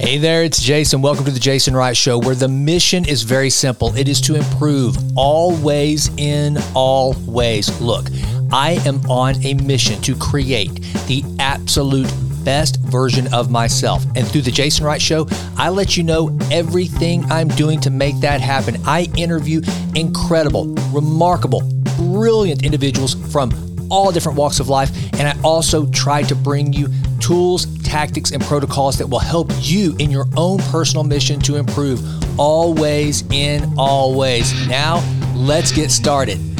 Hey there, it's Jason. Welcome to the Jason Wright Show, where the mission is very simple it is to improve always in all ways. Look, I am on a mission to create the absolute best version of myself. And through the Jason Wright Show, I let you know everything I'm doing to make that happen. I interview incredible, remarkable, brilliant individuals from all different walks of life. And I also try to bring you tools, tactics, and protocols that will help you in your own personal mission to improve always in all ways. Now, let's get started.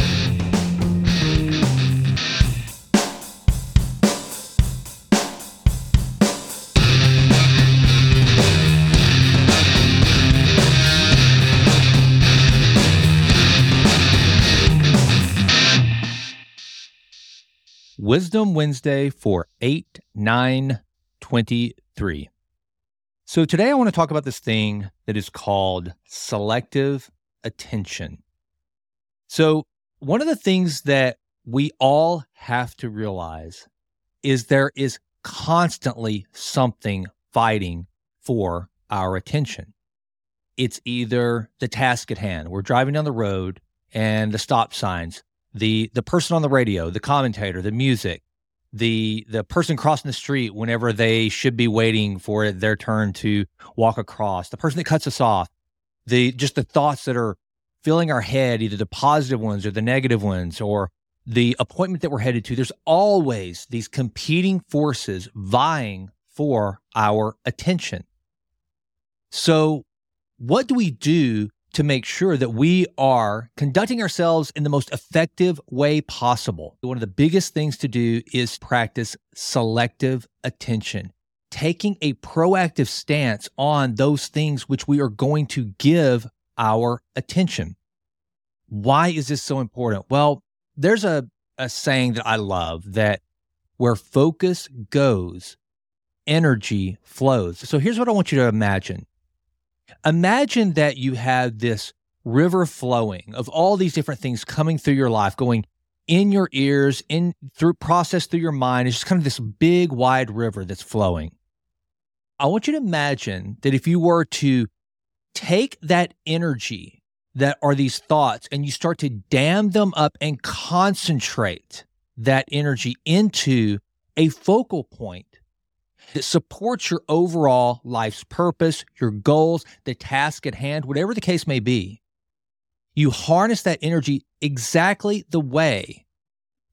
Wisdom Wednesday for 8 9 23. So, today I want to talk about this thing that is called selective attention. So, one of the things that we all have to realize is there is constantly something fighting for our attention. It's either the task at hand, we're driving down the road and the stop signs the the person on the radio, the commentator, the music, the the person crossing the street whenever they should be waiting for their turn to walk across, the person that cuts us off, the just the thoughts that are filling our head, either the positive ones or the negative ones, or the appointment that we're headed to. There's always these competing forces vying for our attention. So, what do we do to make sure that we are conducting ourselves in the most effective way possible. One of the biggest things to do is practice selective attention, taking a proactive stance on those things which we are going to give our attention. Why is this so important? Well, there's a, a saying that I love that where focus goes, energy flows. So here's what I want you to imagine Imagine that you had this river flowing of all these different things coming through your life, going in your ears, in through process through your mind. It's just kind of this big wide river that's flowing. I want you to imagine that if you were to take that energy that are these thoughts and you start to dam them up and concentrate that energy into a focal point that supports your overall life's purpose, your goals, the task at hand, whatever the case may be. You harness that energy exactly the way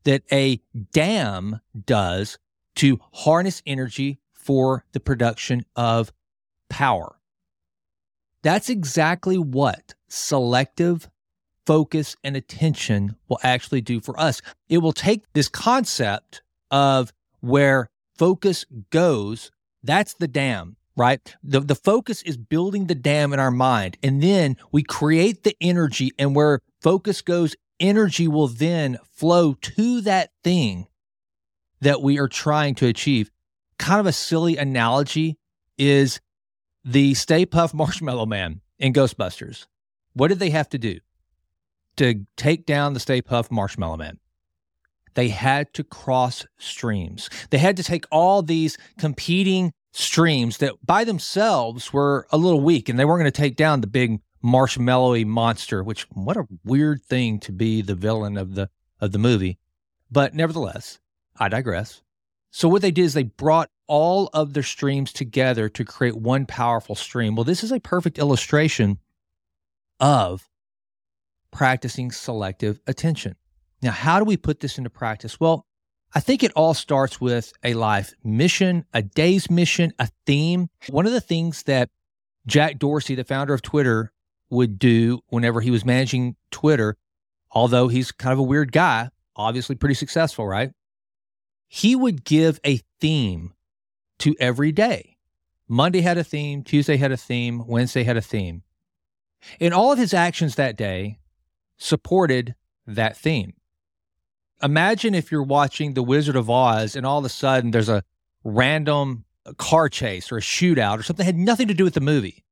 that a dam does to harness energy for the production of power. That's exactly what selective focus and attention will actually do for us. It will take this concept of where focus goes, that's the dam, right? The, the focus is building the dam in our mind. And then we create the energy, and where focus goes, energy will then flow to that thing that we are trying to achieve. Kind of a silly analogy is the Stay Puft Marshmallow Man in Ghostbusters. What did they have to do to take down the Stay Puft Marshmallow Man? They had to cross streams. They had to take all these competing streams that by themselves were a little weak and they weren't going to take down the big marshmallowy monster, which what a weird thing to be the villain of the of the movie. But nevertheless, I digress. So what they did is they brought all of their streams together to create one powerful stream. Well, this is a perfect illustration of practicing selective attention. Now, how do we put this into practice? Well, I think it all starts with a life mission, a day's mission, a theme. One of the things that Jack Dorsey, the founder of Twitter, would do whenever he was managing Twitter, although he's kind of a weird guy, obviously pretty successful, right? He would give a theme to every day. Monday had a theme, Tuesday had a theme, Wednesday had a theme. And all of his actions that day supported that theme imagine if you're watching The Wizard of Oz and all of a sudden there's a random car chase or a shootout or something that had nothing to do with the movie.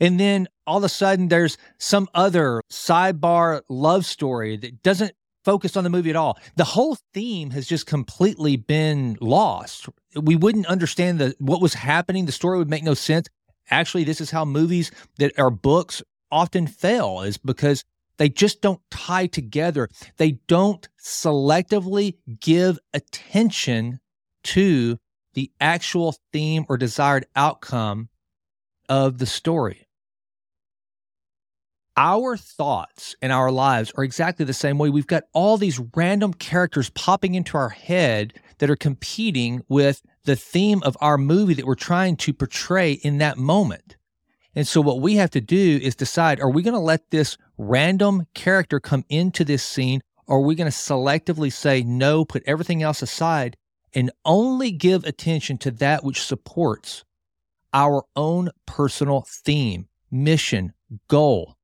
And then all of a sudden there's some other sidebar love story that doesn't focus on the movie at all. The whole theme has just completely been lost. We wouldn't understand the what was happening. The story would make no sense. Actually, this is how movies that are books often fail is because they just don't tie together. They don't selectively give attention to the actual theme or desired outcome of the story. Our thoughts and our lives are exactly the same way. We've got all these random characters popping into our head that are competing with the theme of our movie that we're trying to portray in that moment. And so, what we have to do is decide are we going to let this random character come into this scene, or are we going to selectively say no, put everything else aside, and only give attention to that which supports our own personal theme, mission, goal,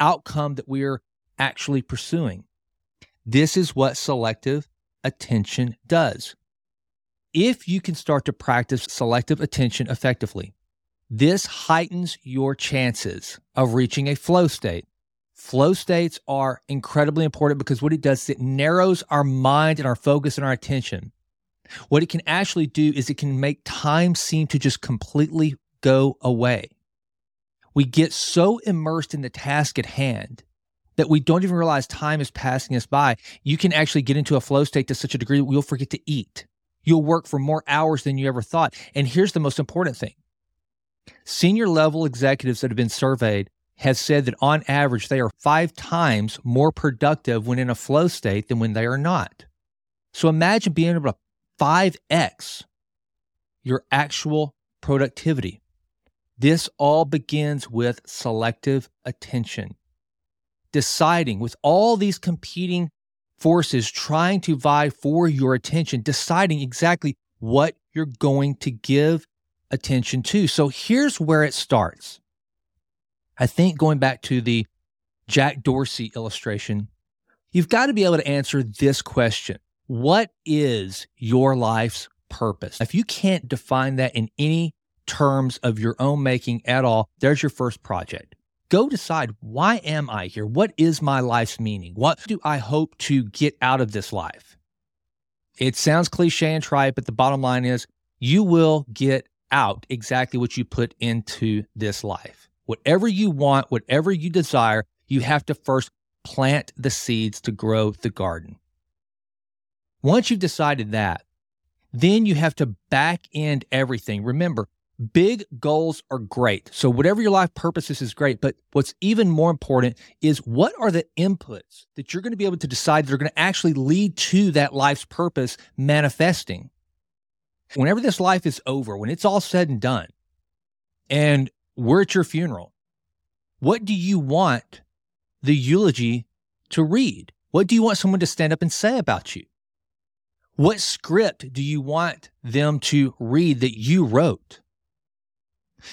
outcome that we're actually pursuing? This is what selective attention does. If you can start to practice selective attention effectively, this heightens your chances of reaching a flow state. Flow states are incredibly important because what it does is it narrows our mind and our focus and our attention. What it can actually do is it can make time seem to just completely go away. We get so immersed in the task at hand that we don't even realize time is passing us by. You can actually get into a flow state to such a degree that you'll forget to eat. You'll work for more hours than you ever thought. And here's the most important thing Senior level executives that have been surveyed has said that on average they are five times more productive when in a flow state than when they are not. So imagine being able to 5x your actual productivity. This all begins with selective attention. Deciding with all these competing forces trying to vie for your attention, deciding exactly what you're going to give attention to. So here's where it starts. I think going back to the Jack Dorsey illustration, you've got to be able to answer this question What is your life's purpose? If you can't define that in any terms of your own making at all, there's your first project. Go decide why am I here? What is my life's meaning? What do I hope to get out of this life? It sounds cliche and trite, but the bottom line is you will get out exactly what you put into this life. Whatever you want, whatever you desire, you have to first plant the seeds to grow the garden. Once you've decided that, then you have to back end everything. Remember, big goals are great. So, whatever your life purpose is, is great. But what's even more important is what are the inputs that you're going to be able to decide that are going to actually lead to that life's purpose manifesting? whenever this life is over, when it's all said and done, and we're at your funeral, what do you want the eulogy to read? What do you want someone to stand up and say about you? What script do you want them to read that you wrote?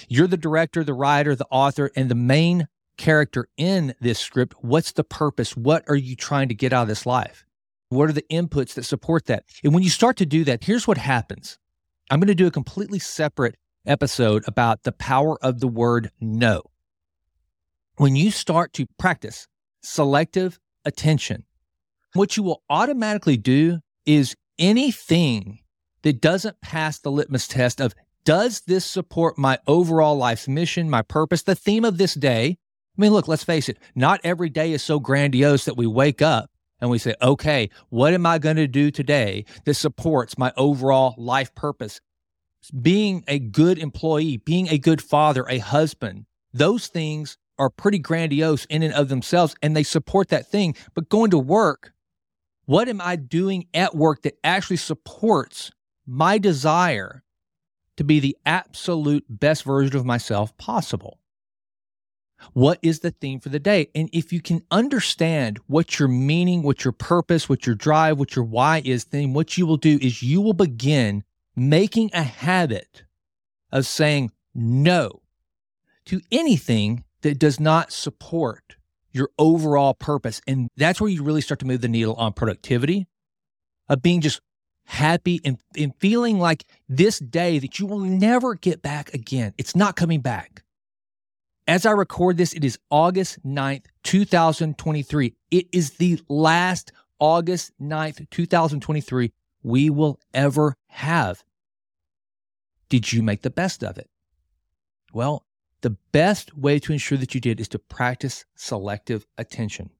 You're the director, the writer, the author, and the main character in this script. What's the purpose? What are you trying to get out of this life? What are the inputs that support that? And when you start to do that, here's what happens I'm going to do a completely separate episode about the power of the word no. When you start to practice selective attention, what you will automatically do is anything that doesn't pass the litmus test of does this support my overall life's mission, my purpose, the theme of this day? I mean, look, let's face it, not every day is so grandiose that we wake up and we say, okay, what am I going to do today that supports my overall life purpose? Being a good employee, being a good father, a husband, those things are pretty grandiose in and of themselves and they support that thing. But going to work, what am I doing at work that actually supports my desire to be the absolute best version of myself possible? What is the theme for the day? And if you can understand what your meaning, what your purpose, what your drive, what your why is, then what you will do is you will begin making a habit of saying no to anything that does not support your overall purpose. And that's where you really start to move the needle on productivity, of being just happy and, and feeling like this day that you will never get back again. It's not coming back. As I record this, it is August 9th, 2023. It is the last August 9th, 2023 we will ever have. Did you make the best of it? Well, the best way to ensure that you did is to practice selective attention.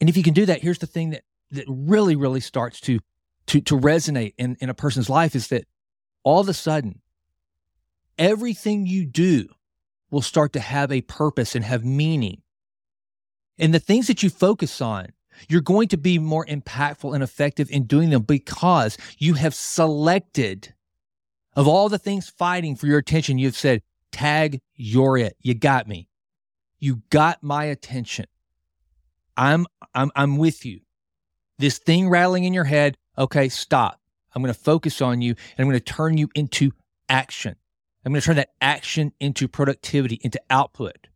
And if you can do that, here's the thing that, that really, really starts to, to, to resonate in, in a person's life is that all of a sudden, everything you do will start to have a purpose and have meaning. And the things that you focus on, you're going to be more impactful and effective in doing them because you have selected of all the things fighting for your attention, you've said, tag, you're it. You got me. You got my attention. I'm, I'm, I'm with you. This thing rattling in your head, okay, stop. I'm going to focus on you and I'm going to turn you into action. I'm going to turn that action into productivity, into output.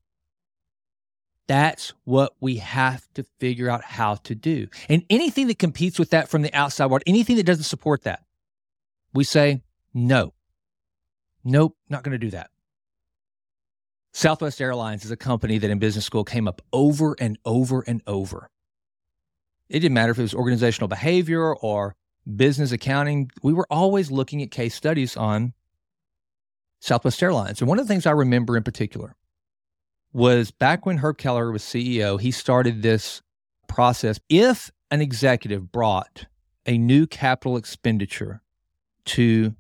That's what we have to figure out how to do. And anything that competes with that from the outside world, anything that doesn't support that, we say, no. Nope, not going to do that. Southwest Airlines is a company that in business school came up over and over and over. It didn't matter if it was organizational behavior or business accounting. We were always looking at case studies on Southwest Airlines. And one of the things I remember in particular was back when Herb Kelleher was CEO, he started this process. If an executive brought a new capital expenditure to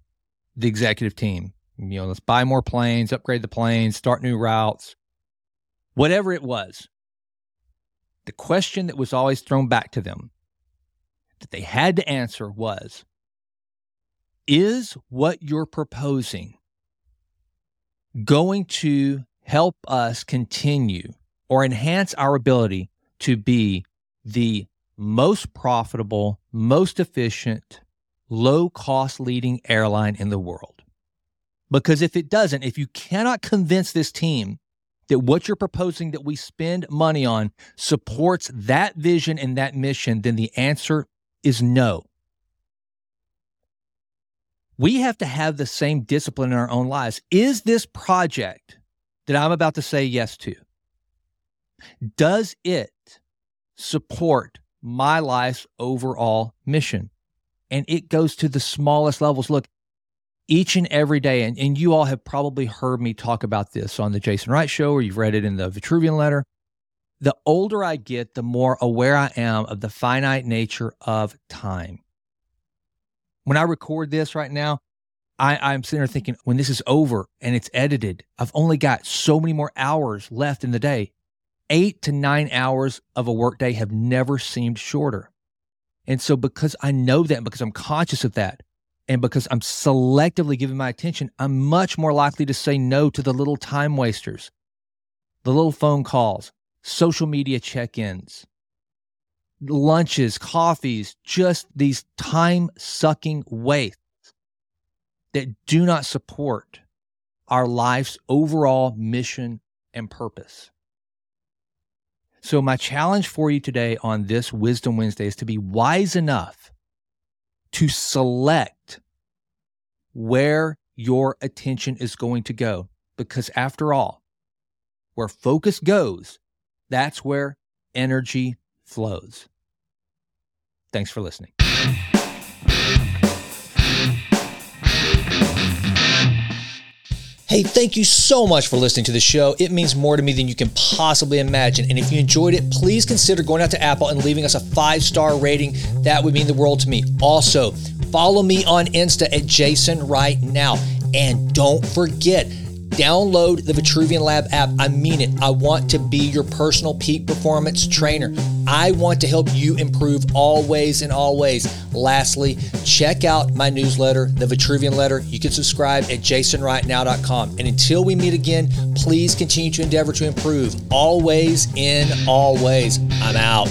the executive team, you know, let's buy more planes, upgrade the planes, start new routes, whatever it was, the question that was always thrown back to them that they had to answer was Is what you're proposing going to help us continue or enhance our ability to be the most profitable, most efficient, low cost leading airline in the world. Because if it doesn't, if you cannot convince this team that what you're proposing that we spend money on supports that vision and that mission, then the answer is no. We have to have the same discipline in our own lives. Is this project that I'm about to say yes to, does it support my life's overall mission? And it goes to the smallest levels. Look, each and every day, and, and you all have probably heard me talk about this on the Jason Wright show, or you've read it in the Vitruvian letter. The older I get, the more aware I am of the finite nature of time. When I record this right now, I, I'm sitting there thinking, when this is over and it's edited, I've only got so many more hours left in the day. Eight to nine hours of a workday have never seemed shorter. And so, because I know that, because I'm conscious of that, and because I'm selectively giving my attention, I'm much more likely to say no to the little time wasters, the little phone calls, social media check ins, lunches, coffees, just these time sucking wastes that do not support our life's overall mission and purpose. So, my challenge for you today on this Wisdom Wednesday is to be wise enough to select where your attention is going to go. Because, after all, where focus goes, that's where energy flows. Thanks for listening. Hey, thank you so much for listening to the show. It means more to me than you can possibly imagine. And if you enjoyed it, please consider going out to Apple and leaving us a five star rating. That would mean the world to me. Also, follow me on Insta at Jason Right Now. And don't forget, Download the Vitruvian Lab app. I mean it. I want to be your personal peak performance trainer. I want to help you improve always and always. Lastly, check out my newsletter, the Vitruvian Letter. You can subscribe at jasonrightnow.com. And until we meet again, please continue to endeavor to improve always in all ways. I'm out.